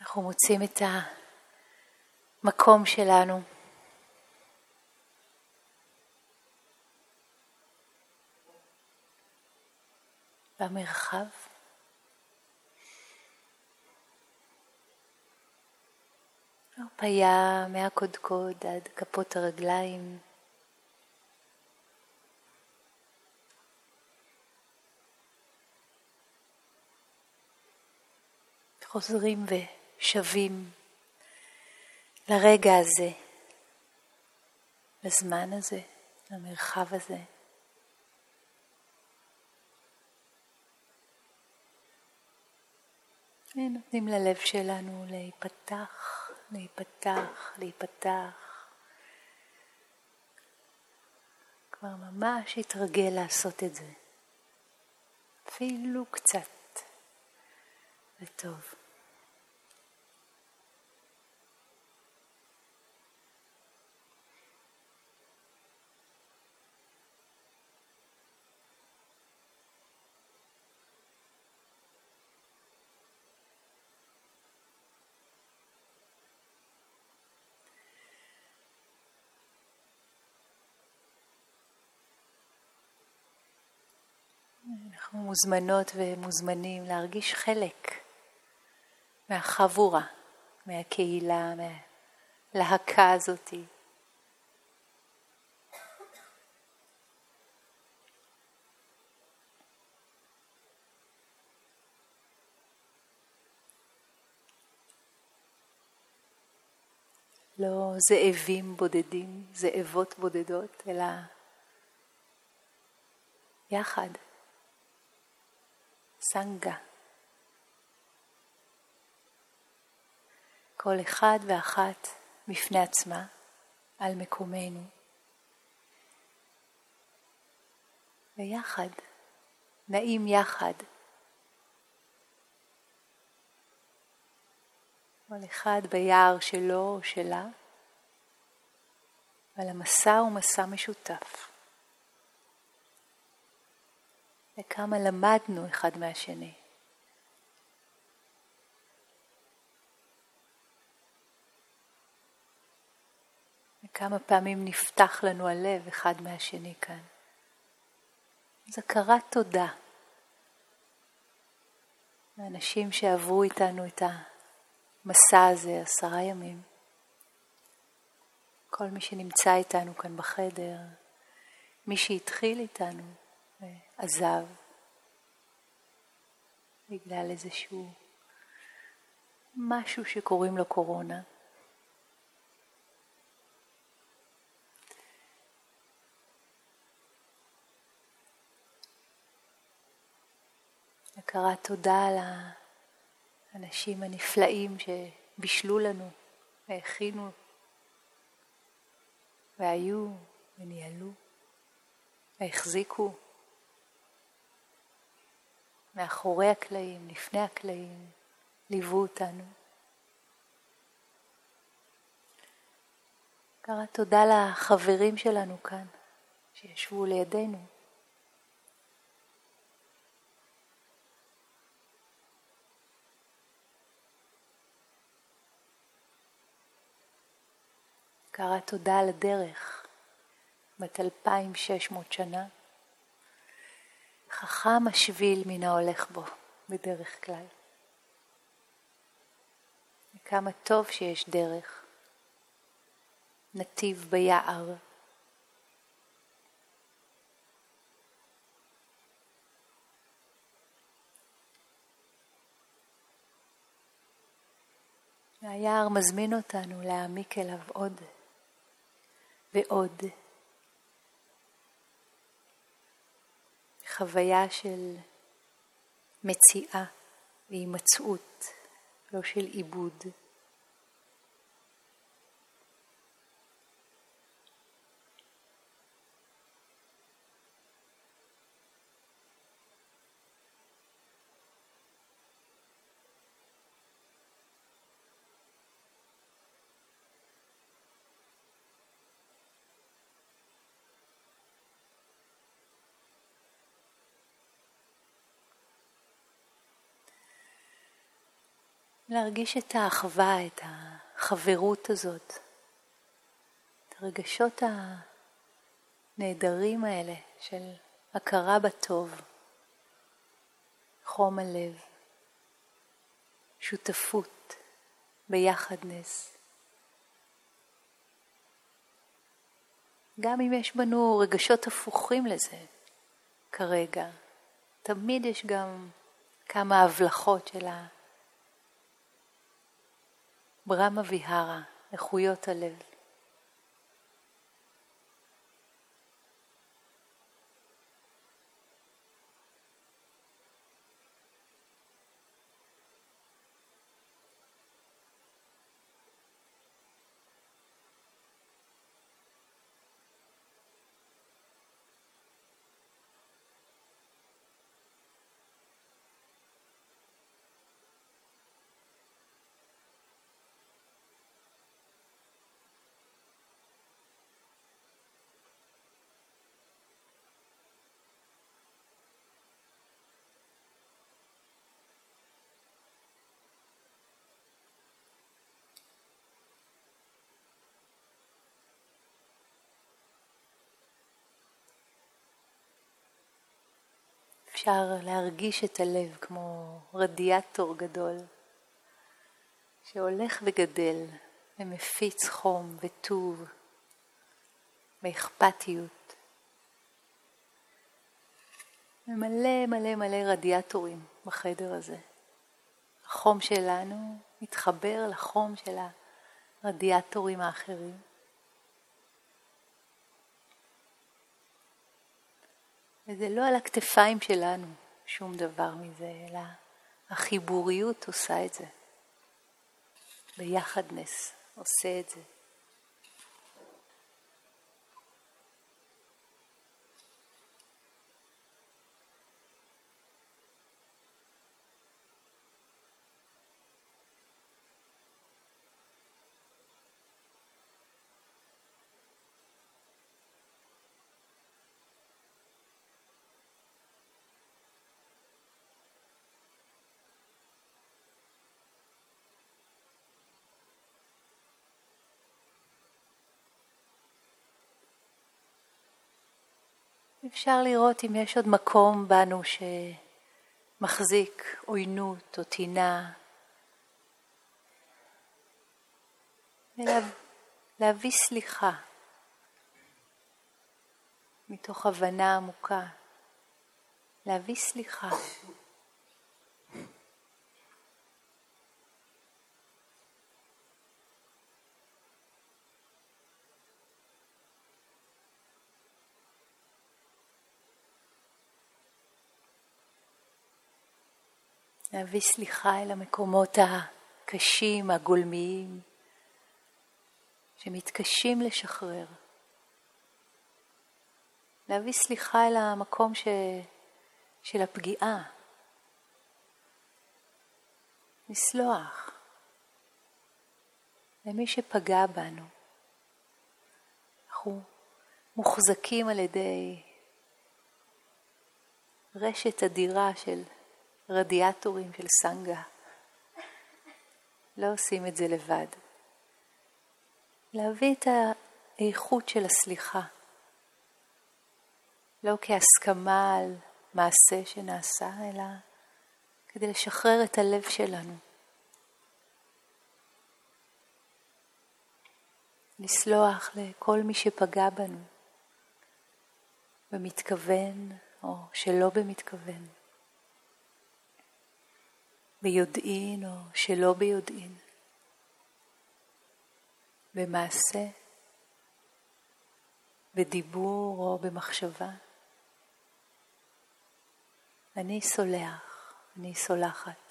אנחנו מוצאים את המקום שלנו. במרחב. הרפאיה מהקודקוד עד כפות הרגליים. חוזרים ושבים לרגע הזה, לזמן הזה, למרחב הזה. נותנים ללב שלנו להיפתח, להיפתח, להיפתח. כבר ממש התרגל לעשות את זה. אפילו קצת. זה טוב. אנחנו מוזמנות ומוזמנים להרגיש חלק מהחבורה, מהקהילה, מהלהקה הזאתי. לא זאבים בודדים, זאבות בודדות, אלא יחד. סנגה. כל אחד ואחת בפני עצמה על מקומנו. ויחד, נעים יחד. כל אחד ביער שלו או שלה, אבל המסע הוא מסע משותף. וכמה למדנו אחד מהשני. וכמה פעמים נפתח לנו הלב אחד מהשני כאן. אז הכרת תודה לאנשים שעברו איתנו את המסע הזה עשרה ימים. כל מי שנמצא איתנו כאן בחדר, מי שהתחיל איתנו, עזב בגלל איזשהו משהו שקוראים לו קורונה. הכרת תודה על האנשים הנפלאים שבישלו לנו והכינו והיו וניהלו והחזיקו. מאחורי הקלעים, לפני הקלעים, ליוו אותנו. קרא תודה לחברים שלנו כאן, שישבו לידינו. קרא תודה על הדרך, בת 2,600 שנה. חכם השביל מן ההולך בו, בדרך כלל. וכמה טוב שיש דרך, נתיב ביער. והיער מזמין אותנו להעמיק אליו עוד ועוד. חוויה של מציאה והימצאות, לא של עיבוד. להרגיש את האחווה, את החברות הזאת, את הרגשות הנהדרים האלה של הכרה בטוב, חום הלב, שותפות, ביחדנס. גם אם יש בנו רגשות הפוכים לזה כרגע, תמיד יש גם כמה הבלחות של הברמה ויהרה, איכויות הלב. אפשר להרגיש את הלב כמו רדיאטור גדול שהולך וגדל ומפיץ חום וטוב ואכפתיות. ומלא מלא מלא רדיאטורים בחדר הזה. החום שלנו מתחבר לחום של הרדיאטורים האחרים. וזה לא על הכתפיים שלנו שום דבר מזה, אלא החיבוריות עושה את זה. ביחדנס עושה את זה. אפשר לראות אם יש עוד מקום בנו שמחזיק עוינות או טינה. ולהביא סליחה מתוך הבנה עמוקה. להביא סליחה. להביא סליחה אל המקומות הקשים, הגולמיים, שמתקשים לשחרר. להביא סליחה אל המקום ש... של הפגיעה. לסלוח למי שפגע בנו. אנחנו מוחזקים על ידי רשת אדירה של רדיאטורים של סנגה. לא עושים את זה לבד. להביא את האיכות של הסליחה, לא כהסכמה על מעשה שנעשה, אלא כדי לשחרר את הלב שלנו. לסלוח לכל מי שפגע בנו, במתכוון או שלא במתכוון. ביודעין או שלא ביודעין, במעשה, בדיבור או במחשבה. אני סולח, אני סולחת.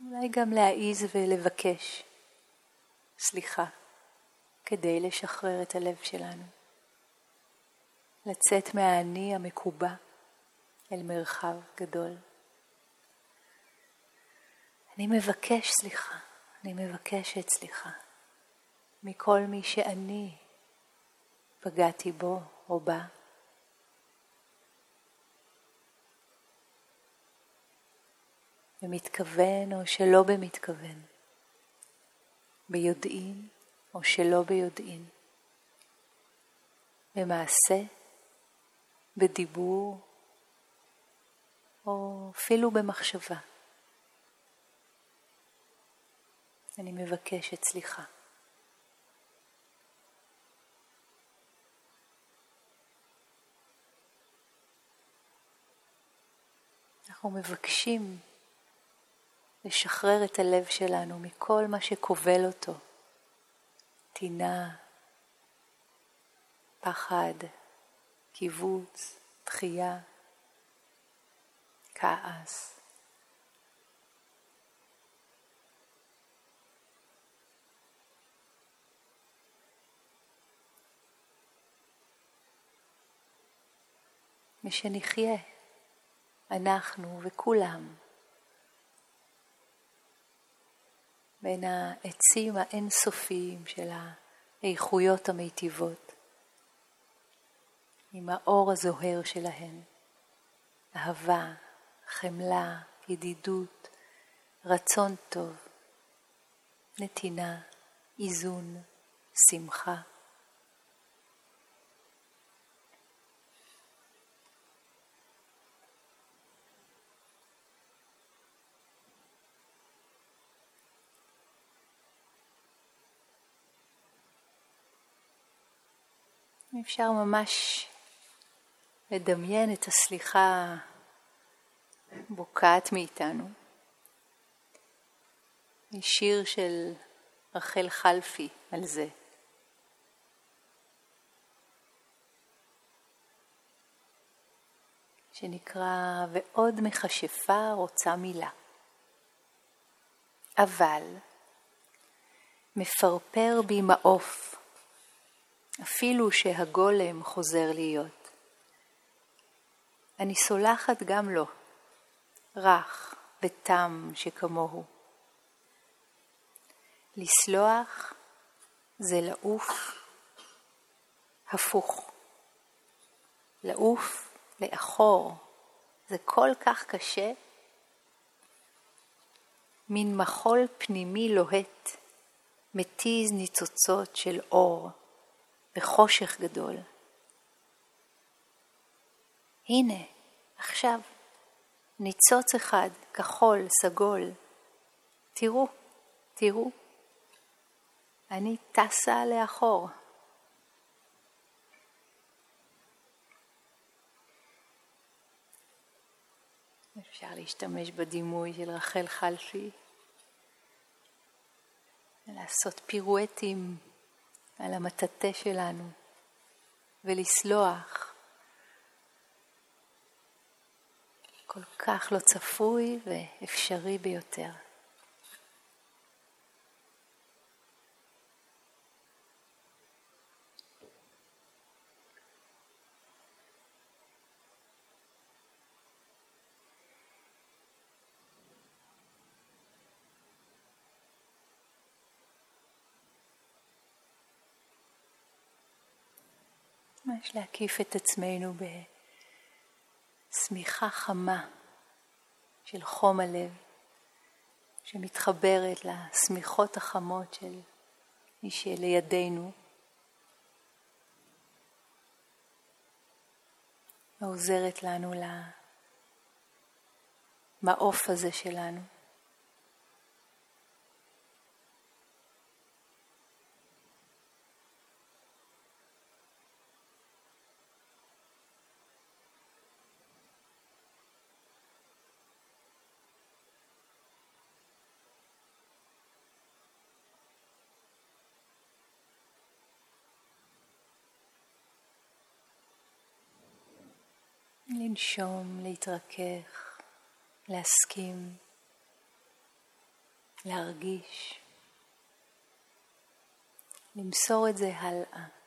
אולי גם להעיז ולבקש סליחה. כדי לשחרר את הלב שלנו, לצאת מהאני המקובע אל מרחב גדול. אני מבקש סליחה, אני מבקשת סליחה מכל מי שאני פגעתי בו או בה. במתכוון או שלא במתכוון, ביודעין או שלא ביודעין, במעשה, בדיבור או אפילו במחשבה. אני מבקשת סליחה. אנחנו מבקשים לשחרר את הלב שלנו מכל מה שכובל אותו, טינה, פחד, קיבוץ, דחייה, כעס. ושנחיה, אנחנו וכולם, בין העצים האינסופיים של האיכויות המיטיבות, עם האור הזוהר שלהן, אהבה, חמלה, ידידות, רצון טוב, נתינה, איזון, שמחה. אפשר ממש לדמיין את הסליחה בוקעת מאיתנו. שיר של רחל חלפי על זה. שנקרא ועוד מכשפה רוצה מילה. אבל מפרפר בי מעוף אפילו שהגולם חוזר להיות. אני סולחת גם לו, רך ותם שכמוהו. לסלוח זה לעוף הפוך. לעוף לאחור זה כל כך קשה, מין מחול פנימי לוהט, מתיז ניצוצות של אור. בחושך גדול. הנה, עכשיו, ניצוץ אחד, כחול, סגול. תראו, תראו. אני טסה לאחור. אפשר להשתמש בדימוי של רחל חלפי, לעשות פירואטים על המטאטא שלנו ולסלוח. כל כך לא צפוי ואפשרי ביותר. ממש להקיף את עצמנו בשמיכה חמה של חום הלב, שמתחברת לשמיכות החמות של מי שלידינו, ועוזרת לנו למעוף הזה שלנו. לנשום, להתרכך, להסכים, להרגיש, למסור את זה הלאה.